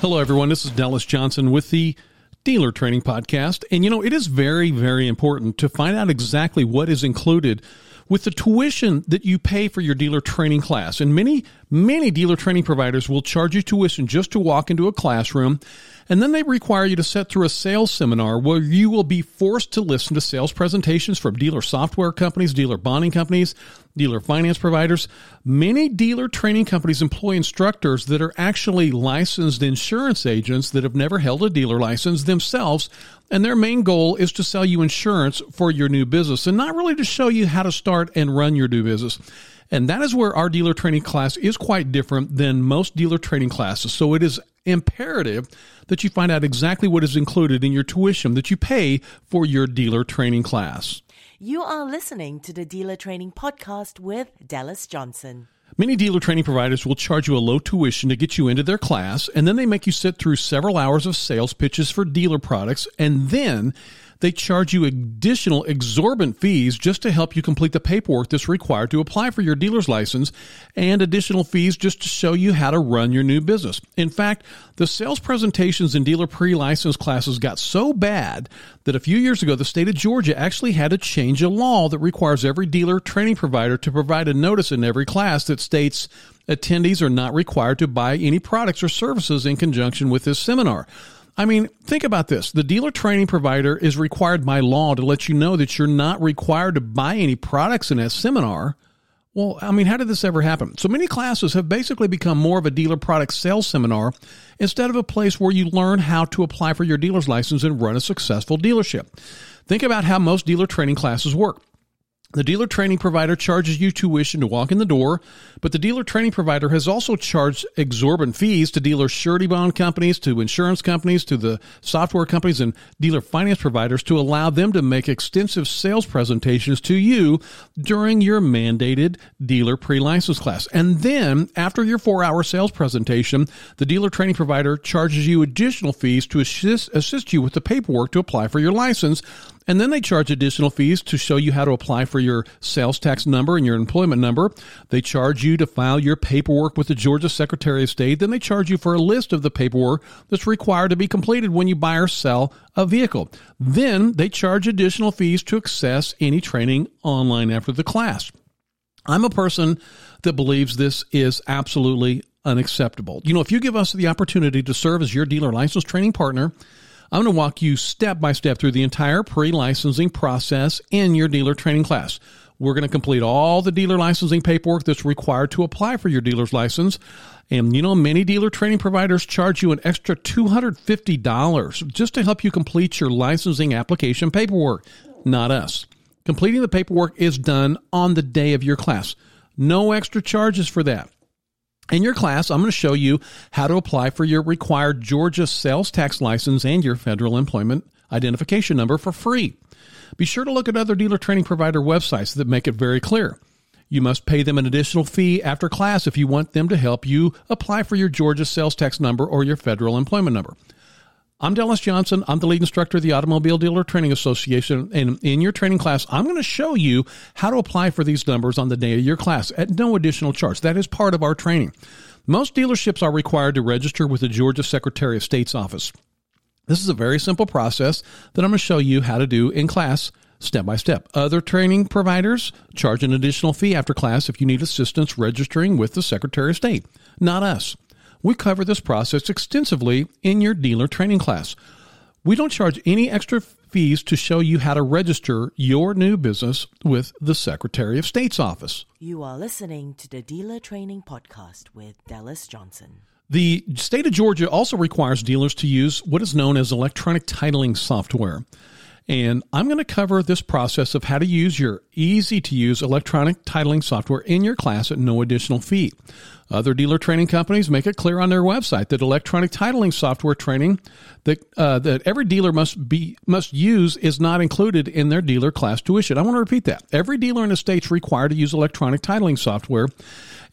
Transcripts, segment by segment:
Hello, everyone. This is Dallas Johnson with the Dealer Training Podcast. And you know, it is very, very important to find out exactly what is included with the tuition that you pay for your dealer training class. And many, many dealer training providers will charge you tuition just to walk into a classroom. And then they require you to sit through a sales seminar where you will be forced to listen to sales presentations from dealer software companies, dealer bonding companies, dealer finance providers. Many dealer training companies employ instructors that are actually licensed insurance agents that have never held a dealer license themselves and their main goal is to sell you insurance for your new business and not really to show you how to start and run your new business. And that is where our dealer training class is quite different than most dealer training classes. So it is imperative that you find out exactly what is included in your tuition that you pay for your dealer training class. You are listening to the Dealer Training Podcast with Dallas Johnson. Many dealer training providers will charge you a low tuition to get you into their class, and then they make you sit through several hours of sales pitches for dealer products, and then they charge you additional exorbitant fees just to help you complete the paperwork that's required to apply for your dealer's license and additional fees just to show you how to run your new business. In fact, the sales presentations and dealer pre-license classes got so bad that a few years ago the state of Georgia actually had to change a law that requires every dealer training provider to provide a notice in every class that states attendees are not required to buy any products or services in conjunction with this seminar. I mean, think about this. The dealer training provider is required by law to let you know that you're not required to buy any products in a seminar. Well, I mean, how did this ever happen? So many classes have basically become more of a dealer product sales seminar instead of a place where you learn how to apply for your dealer's license and run a successful dealership. Think about how most dealer training classes work. The dealer training provider charges you tuition to walk in the door, but the dealer training provider has also charged exorbitant fees to dealer surety bond companies, to insurance companies, to the software companies and dealer finance providers to allow them to make extensive sales presentations to you during your mandated dealer pre-license class. And then after your four hour sales presentation, the dealer training provider charges you additional fees to assist, assist you with the paperwork to apply for your license and then they charge additional fees to show you how to apply for your sales tax number and your employment number. They charge you to file your paperwork with the Georgia Secretary of State. Then they charge you for a list of the paperwork that's required to be completed when you buy or sell a vehicle. Then they charge additional fees to access any training online after the class. I'm a person that believes this is absolutely unacceptable. You know, if you give us the opportunity to serve as your dealer license training partner, I'm going to walk you step by step through the entire pre licensing process in your dealer training class. We're going to complete all the dealer licensing paperwork that's required to apply for your dealer's license. And you know, many dealer training providers charge you an extra $250 just to help you complete your licensing application paperwork. Not us. Completing the paperwork is done on the day of your class. No extra charges for that. In your class, I'm going to show you how to apply for your required Georgia sales tax license and your federal employment identification number for free. Be sure to look at other dealer training provider websites that make it very clear. You must pay them an additional fee after class if you want them to help you apply for your Georgia sales tax number or your federal employment number. I'm Dallas Johnson. I'm the lead instructor of the Automobile Dealer Training Association. And in your training class, I'm going to show you how to apply for these numbers on the day of your class at no additional charge. That is part of our training. Most dealerships are required to register with the Georgia Secretary of State's office. This is a very simple process that I'm going to show you how to do in class step by step. Other training providers charge an additional fee after class if you need assistance registering with the Secretary of State. Not us. We cover this process extensively in your dealer training class. We don't charge any extra fees to show you how to register your new business with the Secretary of State's office. You are listening to the Dealer Training Podcast with Dallas Johnson. The state of Georgia also requires dealers to use what is known as electronic titling software. And I'm going to cover this process of how to use your easy to use electronic titling software in your class at no additional fee. Other dealer training companies make it clear on their website that electronic titling software training that uh, that every dealer must be must use is not included in their dealer class tuition. I want to repeat that. Every dealer in the states is required to use electronic titling software,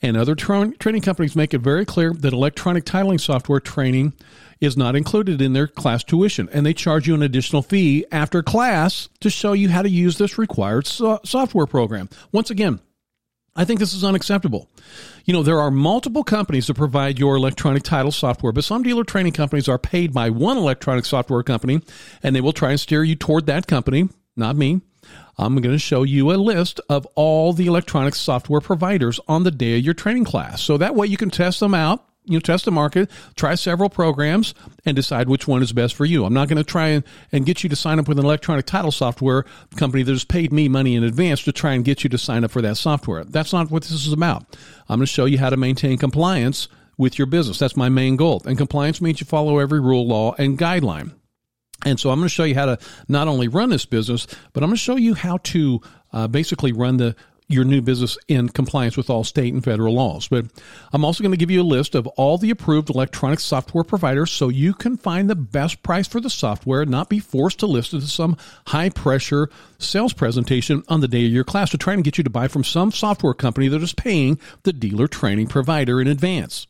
and other tra- training companies make it very clear that electronic titling software training is not included in their class tuition, and they charge you an additional fee after class to show you how to use this required so- software program. Once again, I think this is unacceptable. You know, there are multiple companies that provide your electronic title software, but some dealer training companies are paid by one electronic software company and they will try and steer you toward that company, not me. I'm going to show you a list of all the electronic software providers on the day of your training class. So that way you can test them out you know, test the market, try several programs, and decide which one is best for you. I'm not going to try and, and get you to sign up with an electronic title software company that has paid me money in advance to try and get you to sign up for that software. That's not what this is about. I'm going to show you how to maintain compliance with your business. That's my main goal. And compliance means you follow every rule, law, and guideline. And so I'm going to show you how to not only run this business, but I'm going to show you how to uh, basically run the your new business in compliance with all state and federal laws. But I'm also going to give you a list of all the approved electronic software providers so you can find the best price for the software and not be forced to listen to some high pressure sales presentation on the day of your class to try and get you to buy from some software company that is paying the dealer training provider in advance.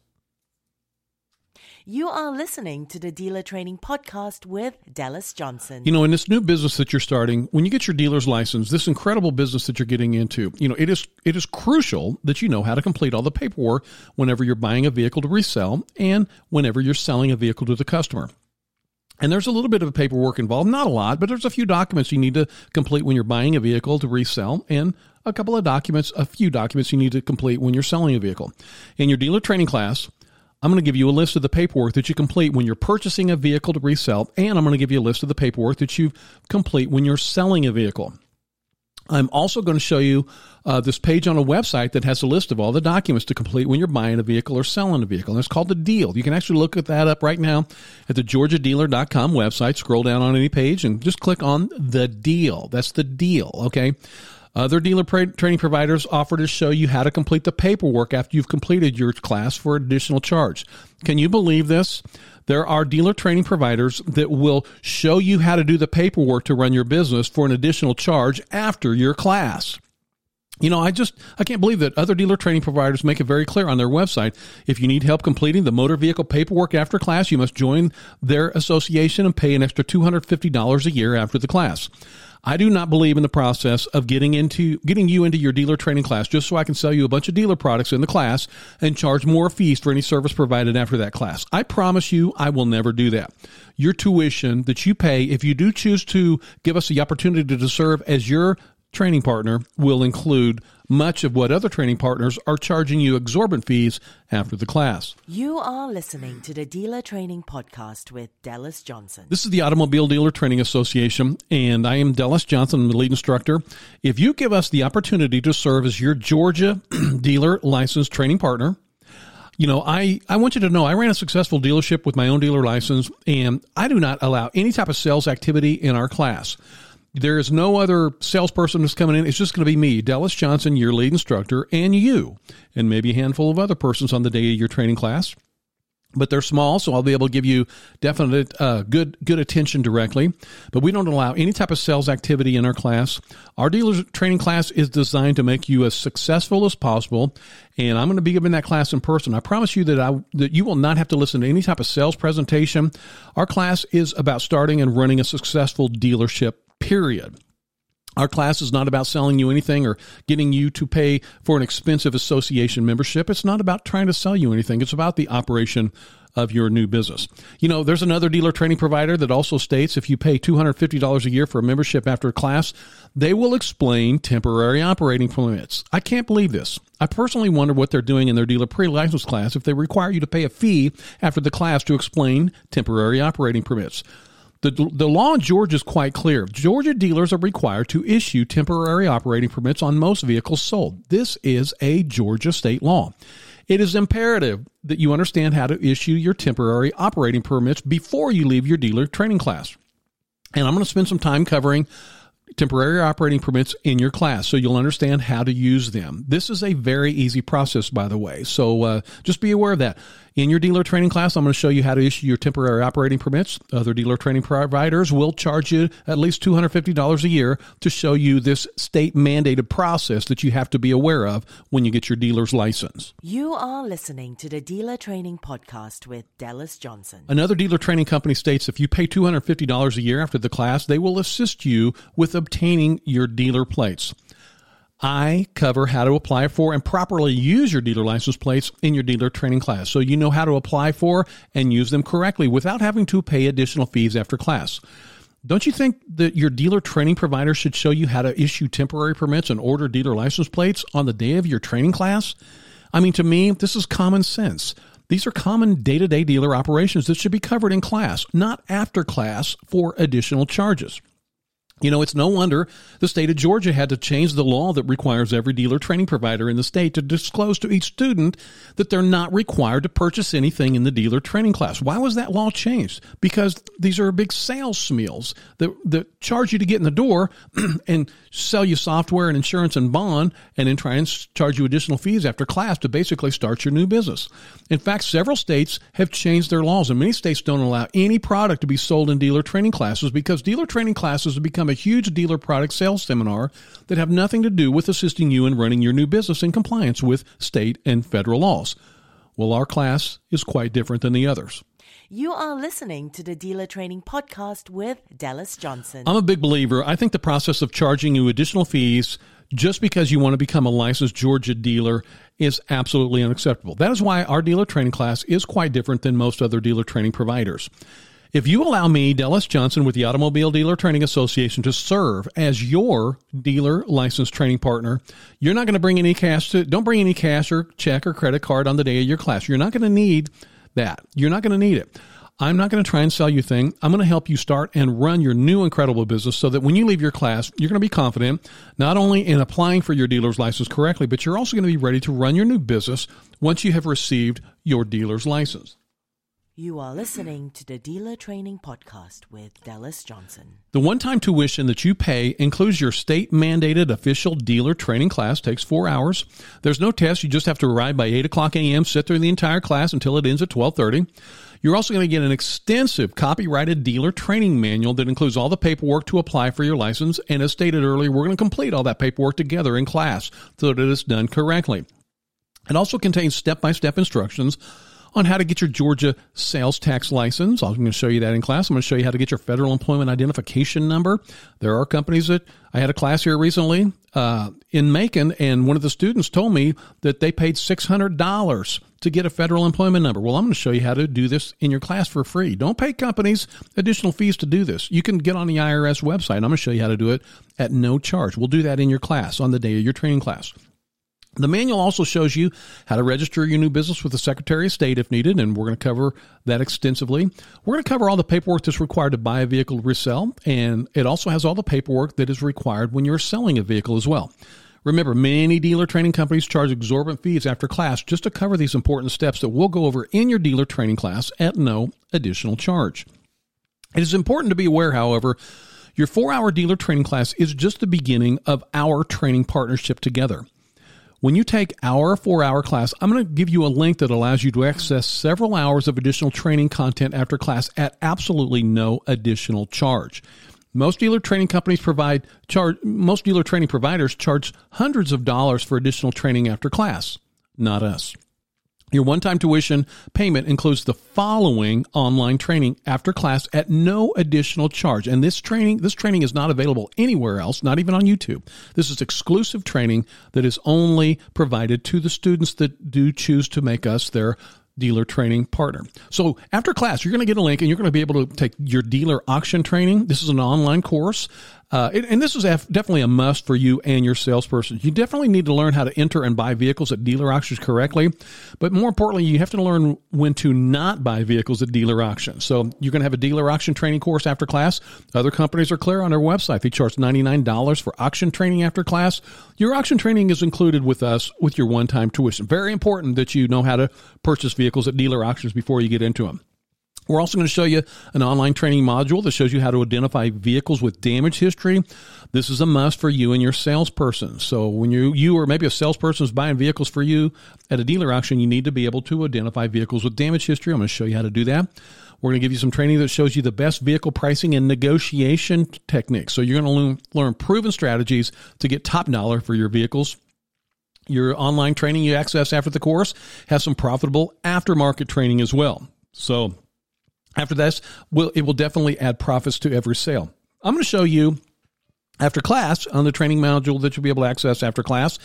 You are listening to the Dealer Training Podcast with Dallas Johnson. You know, in this new business that you're starting, when you get your dealer's license, this incredible business that you're getting into, you know, it is it is crucial that you know how to complete all the paperwork whenever you're buying a vehicle to resell and whenever you're selling a vehicle to the customer. And there's a little bit of paperwork involved, not a lot, but there's a few documents you need to complete when you're buying a vehicle to resell and a couple of documents, a few documents you need to complete when you're selling a vehicle. In your dealer training class, I'm going to give you a list of the paperwork that you complete when you're purchasing a vehicle to resell, and I'm going to give you a list of the paperwork that you complete when you're selling a vehicle. I'm also going to show you uh, this page on a website that has a list of all the documents to complete when you're buying a vehicle or selling a vehicle. And it's called the deal. You can actually look at that up right now at the georgiadealer.com website. Scroll down on any page and just click on the deal. That's the deal. Okay. Other dealer training providers offer to show you how to complete the paperwork after you've completed your class for an additional charge. Can you believe this? There are dealer training providers that will show you how to do the paperwork to run your business for an additional charge after your class. You know, I just I can't believe that other dealer training providers make it very clear on their website if you need help completing the motor vehicle paperwork after class, you must join their association and pay an extra $250 a year after the class. I do not believe in the process of getting into getting you into your dealer training class just so I can sell you a bunch of dealer products in the class and charge more fees for any service provided after that class. I promise you I will never do that. Your tuition that you pay if you do choose to give us the opportunity to serve as your training partner will include much of what other training partners are charging you exorbitant fees after the class. You are listening to the Dealer Training Podcast with Dallas Johnson. This is the Automobile Dealer Training Association, and I am Dallas Johnson, I'm the lead instructor. If you give us the opportunity to serve as your Georgia dealer license training partner, you know, I, I want you to know I ran a successful dealership with my own dealer license, and I do not allow any type of sales activity in our class. There is no other salesperson that's coming in. It's just going to be me, Dallas Johnson, your lead instructor, and you, and maybe a handful of other persons on the day of your training class. But they're small, so I'll be able to give you definite uh, good good attention directly. But we don't allow any type of sales activity in our class. Our dealer training class is designed to make you as successful as possible, and I'm going to be giving that class in person. I promise you that I that you will not have to listen to any type of sales presentation. Our class is about starting and running a successful dealership period. Our class is not about selling you anything or getting you to pay for an expensive association membership. It's not about trying to sell you anything. It's about the operation of your new business. You know, there's another dealer training provider that also states if you pay $250 a year for a membership after a class, they will explain temporary operating permits. I can't believe this. I personally wonder what they're doing in their dealer pre-license class if they require you to pay a fee after the class to explain temporary operating permits. The, the law in Georgia is quite clear. Georgia dealers are required to issue temporary operating permits on most vehicles sold. This is a Georgia state law. It is imperative that you understand how to issue your temporary operating permits before you leave your dealer training class. And I'm going to spend some time covering temporary operating permits in your class so you'll understand how to use them. This is a very easy process, by the way. So uh, just be aware of that. In your dealer training class, I'm going to show you how to issue your temporary operating permits. Other dealer training providers will charge you at least $250 a year to show you this state mandated process that you have to be aware of when you get your dealer's license. You are listening to the Dealer Training Podcast with Dallas Johnson. Another dealer training company states if you pay $250 a year after the class, they will assist you with obtaining your dealer plates. I cover how to apply for and properly use your dealer license plates in your dealer training class so you know how to apply for and use them correctly without having to pay additional fees after class. Don't you think that your dealer training provider should show you how to issue temporary permits and order dealer license plates on the day of your training class? I mean, to me, this is common sense. These are common day to day dealer operations that should be covered in class, not after class for additional charges. You know, it's no wonder the state of Georgia had to change the law that requires every dealer training provider in the state to disclose to each student that they're not required to purchase anything in the dealer training class. Why was that law changed? Because these are big sales meals that, that charge you to get in the door and sell you software and insurance and bond and then try and charge you additional fees after class to basically start your new business. In fact, several states have changed their laws and many states don't allow any product to be sold in dealer training classes because dealer training classes have become a huge dealer product sales seminar that have nothing to do with assisting you in running your new business in compliance with state and federal laws. Well, our class is quite different than the others. You are listening to the Dealer Training Podcast with Dallas Johnson. I'm a big believer. I think the process of charging you additional fees just because you want to become a licensed Georgia dealer is absolutely unacceptable. That is why our dealer training class is quite different than most other dealer training providers. If you allow me, Dallas Johnson, with the Automobile Dealer Training Association, to serve as your dealer license training partner, you're not going to bring any cash to, don't bring any cash or check or credit card on the day of your class. You're not going to need that. You're not going to need it. I'm not going to try and sell you thing. I'm going to help you start and run your new incredible business so that when you leave your class, you're going to be confident not only in applying for your dealer's license correctly, but you're also going to be ready to run your new business once you have received your dealer's license. You are listening to the Dealer Training Podcast with Dallas Johnson. The one time tuition that you pay includes your state mandated official dealer training class, takes four hours. There's no test. You just have to arrive by 8 o'clock a.m., sit through the entire class until it ends at 1230. You're also going to get an extensive copyrighted dealer training manual that includes all the paperwork to apply for your license. And as stated earlier, we're going to complete all that paperwork together in class so that it's done correctly. It also contains step by step instructions on how to get your Georgia sales tax license. I'm going to show you that in class. I'm going to show you how to get your federal employment identification number. There are companies that I had a class here recently uh, in Macon, and one of the students told me that they paid $600 to get a federal employment number. Well, I'm going to show you how to do this in your class for free. Don't pay companies additional fees to do this. You can get on the IRS website. I'm going to show you how to do it at no charge. We'll do that in your class on the day of your training class. The manual also shows you how to register your new business with the Secretary of State if needed, and we're going to cover that extensively. We're going to cover all the paperwork that's required to buy a vehicle to resell, and it also has all the paperwork that is required when you're selling a vehicle as well. Remember, many dealer training companies charge exorbitant fees after class just to cover these important steps that we'll go over in your dealer training class at no additional charge. It is important to be aware, however, your four hour dealer training class is just the beginning of our training partnership together. When you take our four hour class, I'm going to give you a link that allows you to access several hours of additional training content after class at absolutely no additional charge. Most dealer training companies provide charge, most dealer training providers charge hundreds of dollars for additional training after class. Not us. Your one time tuition payment includes the following online training after class at no additional charge. And this training, this training is not available anywhere else, not even on YouTube. This is exclusive training that is only provided to the students that do choose to make us their dealer training partner. So after class, you're going to get a link and you're going to be able to take your dealer auction training. This is an online course. Uh, and this is definitely a must for you and your salesperson. You definitely need to learn how to enter and buy vehicles at dealer auctions correctly. But more importantly, you have to learn when to not buy vehicles at dealer auctions. So you're going to have a dealer auction training course after class. Other companies are clear on their website. They charge $99 for auction training after class. Your auction training is included with us with your one time tuition. Very important that you know how to purchase vehicles at dealer auctions before you get into them. We're also going to show you an online training module that shows you how to identify vehicles with damage history. This is a must for you and your salesperson. So when you, you or maybe a salesperson is buying vehicles for you at a dealer auction, you need to be able to identify vehicles with damage history. I'm going to show you how to do that. We're going to give you some training that shows you the best vehicle pricing and negotiation techniques. So you're going to learn, learn proven strategies to get top dollar for your vehicles your online training you access after the course has some profitable aftermarket training as well. So after this, will it will definitely add profits to every sale. I'm going to show you After class, on the training module that you'll be able to access after class,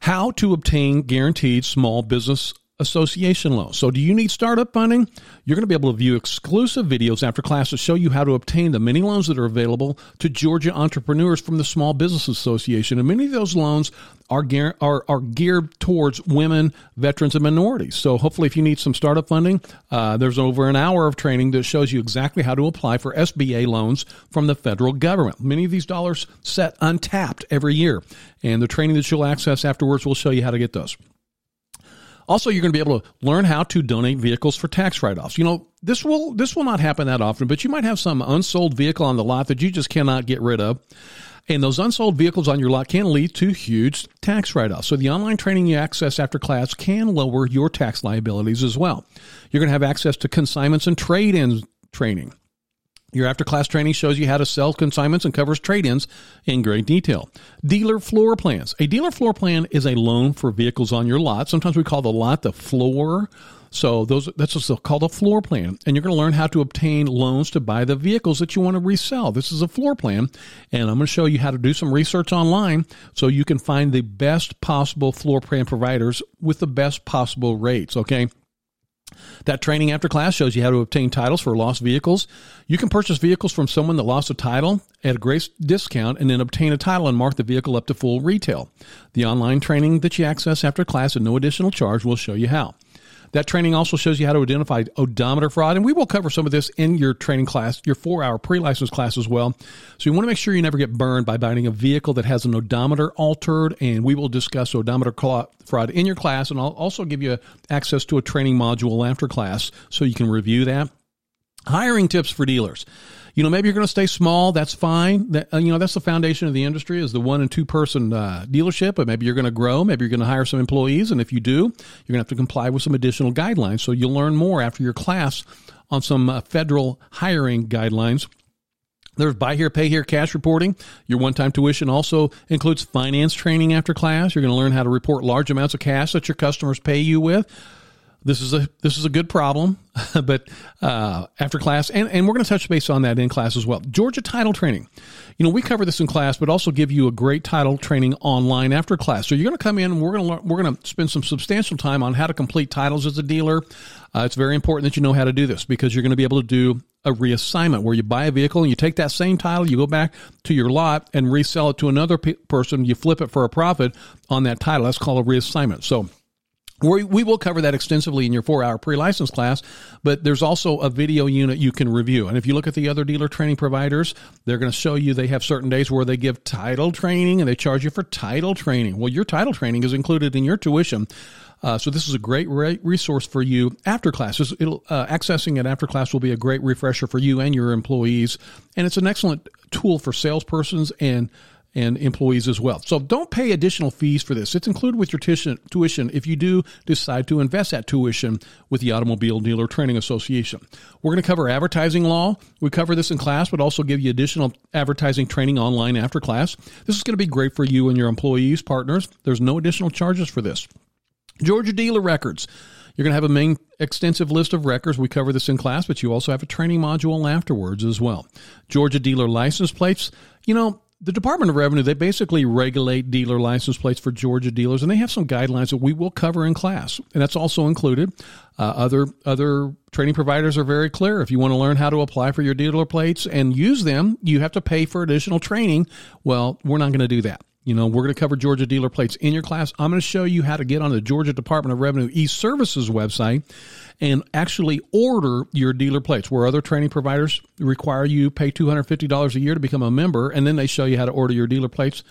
how to obtain guaranteed small business association loans. So, do you need startup funding? You're going to be able to view exclusive videos after class to show you how to obtain the many loans that are available to Georgia entrepreneurs from the Small Business Association. And many of those loans are, are, are geared towards women, veterans, and minorities. So, hopefully, if you need some startup funding, uh, there's over an hour of training that shows you exactly how to apply for SBA loans from the federal government. Many of these dollars set untapped every year. And the training that you'll access afterwards will show you how to get those. Also, you're going to be able to learn how to donate vehicles for tax write-offs. You know, this will this will not happen that often, but you might have some unsold vehicle on the lot that you just cannot get rid of. And those unsold vehicles on your lot can lead to huge tax write-offs. So the online training you access after class can lower your tax liabilities as well. You're going to have access to consignments and trade-in training. Your after class training shows you how to sell consignments and covers trade ins in great detail. Dealer floor plans. A dealer floor plan is a loan for vehicles on your lot. Sometimes we call the lot the floor. So those that's what's called a floor plan. And you're going to learn how to obtain loans to buy the vehicles that you want to resell. This is a floor plan. And I'm going to show you how to do some research online so you can find the best possible floor plan providers with the best possible rates. Okay. That training after class shows you how to obtain titles for lost vehicles. You can purchase vehicles from someone that lost a title at a great discount and then obtain a title and mark the vehicle up to full retail. The online training that you access after class at no additional charge will show you how. That training also shows you how to identify odometer fraud, and we will cover some of this in your training class, your four hour pre license class as well. So you want to make sure you never get burned by buying a vehicle that has an odometer altered, and we will discuss odometer fraud in your class, and I'll also give you access to a training module after class so you can review that. Hiring tips for dealers you know, maybe you're going to stay small. That's fine. That, uh, you know, that's the foundation of the industry is the one and two person uh, dealership. But maybe you're going to grow. Maybe you're going to hire some employees. And if you do, you're going to have to comply with some additional guidelines. So you'll learn more after your class on some uh, federal hiring guidelines. There's buy here, pay here cash reporting. Your one time tuition also includes finance training after class. You're going to learn how to report large amounts of cash that your customers pay you with this is a this is a good problem, but uh, after class, and, and we're going to touch base on that in class as well. Georgia title training. You know, we cover this in class, but also give you a great title training online after class. So you're going to come in, and we're going to learn, we're going to spend some substantial time on how to complete titles as a dealer. Uh, it's very important that you know how to do this because you're going to be able to do a reassignment where you buy a vehicle and you take that same title, you go back to your lot and resell it to another pe- person. You flip it for a profit on that title. That's called a reassignment. So we, we will cover that extensively in your four hour pre license class, but there's also a video unit you can review. And if you look at the other dealer training providers, they're going to show you they have certain days where they give title training and they charge you for title training. Well, your title training is included in your tuition. Uh, so this is a great re- resource for you after classes. Uh, accessing it after class will be a great refresher for you and your employees, and it's an excellent tool for salespersons and and employees as well. So don't pay additional fees for this. It's included with your tuition if you do decide to invest that tuition with the Automobile Dealer Training Association. We're going to cover advertising law. We cover this in class, but also give you additional advertising training online after class. This is going to be great for you and your employees, partners. There's no additional charges for this. Georgia Dealer Records. You're going to have a main extensive list of records. We cover this in class, but you also have a training module afterwards as well. Georgia dealer license plates. You know, the Department of Revenue, they basically regulate dealer license plates for Georgia dealers, and they have some guidelines that we will cover in class, and that's also included. Uh, other other training providers are very clear. If you want to learn how to apply for your dealer plates and use them, you have to pay for additional training. Well, we're not going to do that. You know, we're going to cover Georgia dealer plates in your class. I'm going to show you how to get on the Georgia Department of Revenue e-services website and actually order your dealer plates where other training providers require you pay $250 a year to become a member and then they show you how to order your dealer plates.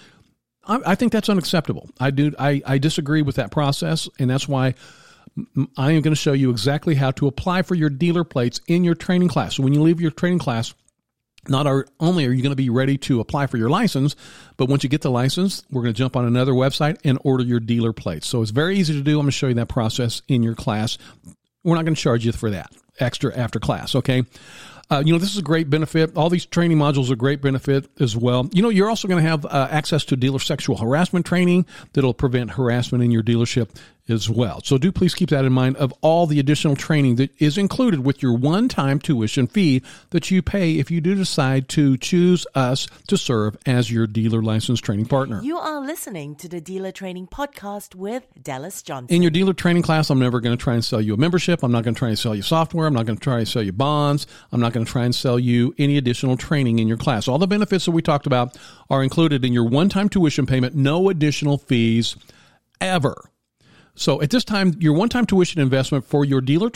I, I think that's unacceptable. I do. I, I disagree with that process and that's why I am going to show you exactly how to apply for your dealer plates in your training class. So when you leave your training class, not only are you going to be ready to apply for your license, but once you get the license, we're going to jump on another website and order your dealer plates. So it's very easy to do. I'm going to show you that process in your class. We're not going to charge you for that extra after class. Okay. Uh, you know, this is a great benefit. All these training modules are great benefit as well. You know, you're also going to have uh, access to dealer sexual harassment training that'll prevent harassment in your dealership as well. So do please keep that in mind of all the additional training that is included with your one-time tuition fee that you pay if you do decide to choose us to serve as your dealer license training partner. You are listening to the Dealer Training Podcast with Dallas Johnson. In your dealer training class, I'm never going to try and sell you a membership. I'm not going to try and sell you software. I'm not going to try and sell you bonds. I'm not going to try and sell you any additional training in your class. All the benefits that we talked about are included in your one-time tuition payment, no additional fees ever. So at this time, your one-time tuition investment for your dealer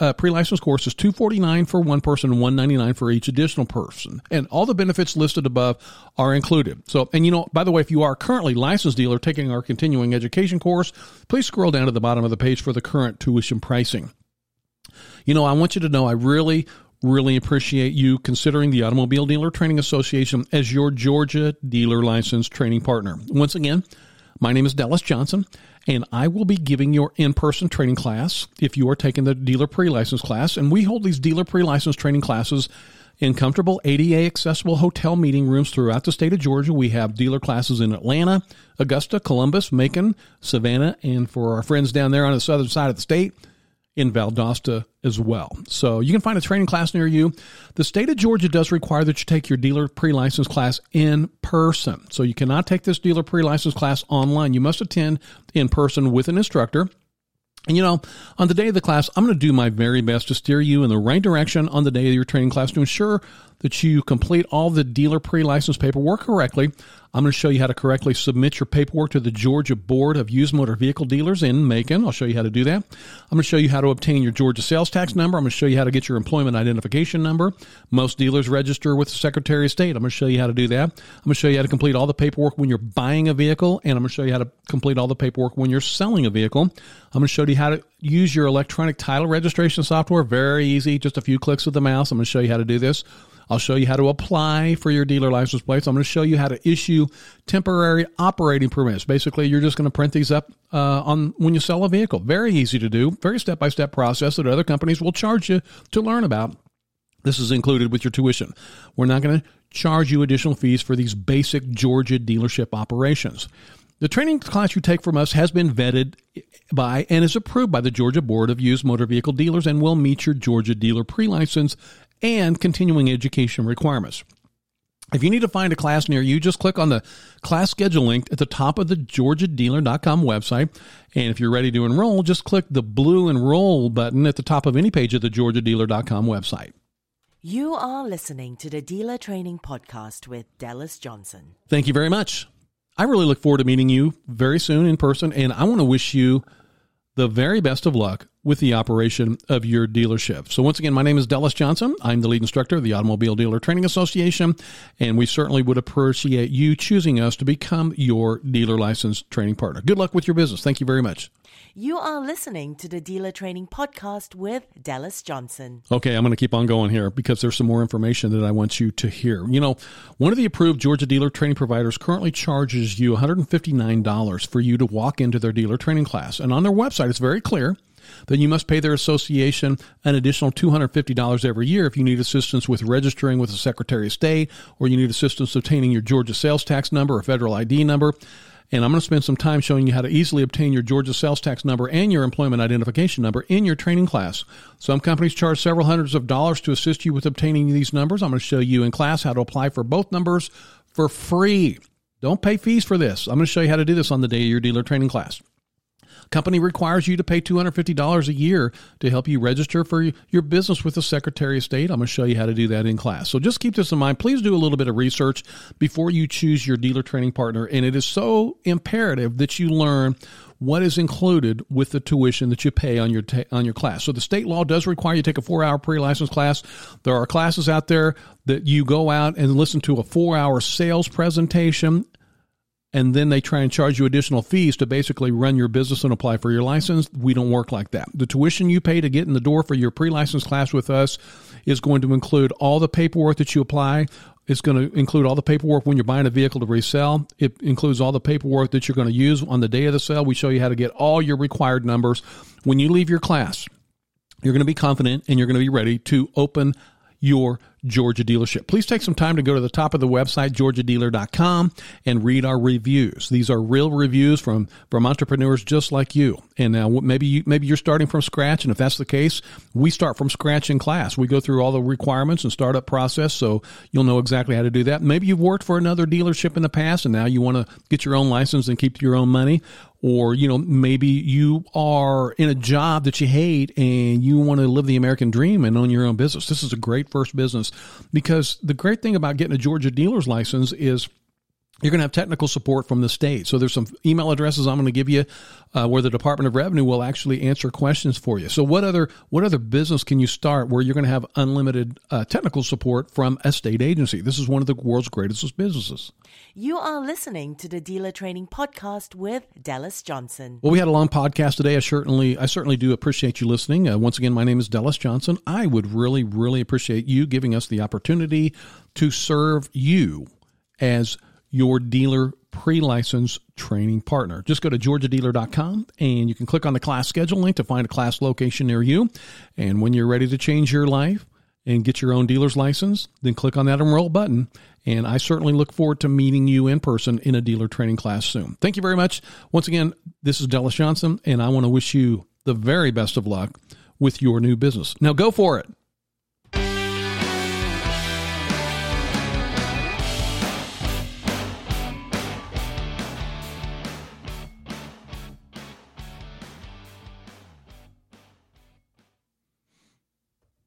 uh, pre-license course is two forty-nine for one person and one ninety-nine for each additional person, and all the benefits listed above are included. So, and you know, by the way, if you are currently licensed dealer taking our continuing education course, please scroll down to the bottom of the page for the current tuition pricing. You know, I want you to know I really, really appreciate you considering the Automobile Dealer Training Association as your Georgia dealer license training partner. Once again, my name is Dallas Johnson, and I will be giving your in person training class if you are taking the dealer pre license class. And we hold these dealer pre license training classes in comfortable ADA accessible hotel meeting rooms throughout the state of Georgia. We have dealer classes in Atlanta, Augusta, Columbus, Macon, Savannah, and for our friends down there on the southern side of the state, in Valdosta as well. So you can find a training class near you. The state of Georgia does require that you take your dealer pre-license class in person. So you cannot take this dealer pre-license class online. You must attend in person with an instructor. And you know, on the day of the class, I'm going to do my very best to steer you in the right direction on the day of your training class to ensure that you complete all the dealer pre-license paperwork correctly. I'm going to show you how to correctly submit your paperwork to the Georgia Board of Used Motor Vehicle Dealers in Macon. I'll show you how to do that. I'm going to show you how to obtain your Georgia sales tax number. I'm going to show you how to get your employment identification number. Most dealers register with the Secretary of State. I'm going to show you how to do that. I'm going to show you how to complete all the paperwork when you're buying a vehicle, and I'm going to show you how to complete all the paperwork when you're selling a vehicle. I'm going to show you how to use your electronic title registration software. Very easy, just a few clicks of the mouse. I'm going to show you how to do this. I'll show you how to apply for your dealer license plates. I'm going to show you how to issue temporary operating permits. Basically, you're just going to print these up uh, on when you sell a vehicle. Very easy to do. Very step by step process that other companies will charge you to learn about. This is included with your tuition. We're not going to charge you additional fees for these basic Georgia dealership operations. The training class you take from us has been vetted by and is approved by the Georgia Board of Used Motor Vehicle Dealers and will meet your Georgia dealer pre license and continuing education requirements. If you need to find a class near you, just click on the class schedule link at the top of the georgiadealer.com website. And if you're ready to enroll, just click the blue enroll button at the top of any page of the georgiadealer.com website. You are listening to the Dealer Training Podcast with Dallas Johnson. Thank you very much. I really look forward to meeting you very soon in person, and I want to wish you the very best of luck with the operation of your dealership. So, once again, my name is Dallas Johnson. I'm the lead instructor of the Automobile Dealer Training Association, and we certainly would appreciate you choosing us to become your dealer license training partner. Good luck with your business. Thank you very much. You are listening to the Dealer Training Podcast with Dallas Johnson. Okay, I'm going to keep on going here because there's some more information that I want you to hear. You know, one of the approved Georgia dealer training providers currently charges you $159 for you to walk into their dealer training class. And on their website, it's very clear then you must pay their association an additional $250 every year if you need assistance with registering with the Secretary of State or you need assistance obtaining your Georgia sales tax number or federal ID number. And I'm going to spend some time showing you how to easily obtain your Georgia sales tax number and your employment identification number in your training class. Some companies charge several hundreds of dollars to assist you with obtaining these numbers. I'm going to show you in class how to apply for both numbers for free. Don't pay fees for this. I'm going to show you how to do this on the day of your dealer training class. Company requires you to pay $250 a year to help you register for your business with the Secretary of State. I'm going to show you how to do that in class. So just keep this in mind. Please do a little bit of research before you choose your dealer training partner. And it is so imperative that you learn what is included with the tuition that you pay on your ta- on your class. So the state law does require you take a 4-hour pre-license class. There are classes out there that you go out and listen to a 4-hour sales presentation and then they try and charge you additional fees to basically run your business and apply for your license. We don't work like that. The tuition you pay to get in the door for your pre-license class with us is going to include all the paperwork that you apply. It's going to include all the paperwork when you're buying a vehicle to resell. It includes all the paperwork that you're going to use on the day of the sale. We show you how to get all your required numbers. When you leave your class, you're going to be confident and you're going to be ready to open your Georgia dealership. Please take some time to go to the top of the website, georgiadealer.com, and read our reviews. These are real reviews from, from entrepreneurs just like you. And uh, now maybe you, maybe you're starting from scratch. And if that's the case, we start from scratch in class. We go through all the requirements and startup process. So you'll know exactly how to do that. Maybe you've worked for another dealership in the past and now you want to get your own license and keep your own money or you know maybe you are in a job that you hate and you want to live the American dream and own your own business. This is a great first business because the great thing about getting a Georgia dealer's license is you're going to have technical support from the state. So there's some email addresses I'm going to give you uh, where the Department of Revenue will actually answer questions for you. So what other what other business can you start where you're going to have unlimited uh, technical support from a state agency? This is one of the world's greatest businesses. You are listening to the Dealer Training Podcast with Dallas Johnson. Well, we had a long podcast today. I certainly I certainly do appreciate you listening. Uh, once again, my name is Dallas Johnson. I would really really appreciate you giving us the opportunity to serve you as your dealer pre-license training partner. Just go to georgiadealer.com and you can click on the class schedule link to find a class location near you. And when you're ready to change your life and get your own dealer's license, then click on that enroll button. And I certainly look forward to meeting you in person in a dealer training class soon. Thank you very much. Once again, this is Dallas Johnson, and I want to wish you the very best of luck with your new business. Now go for it.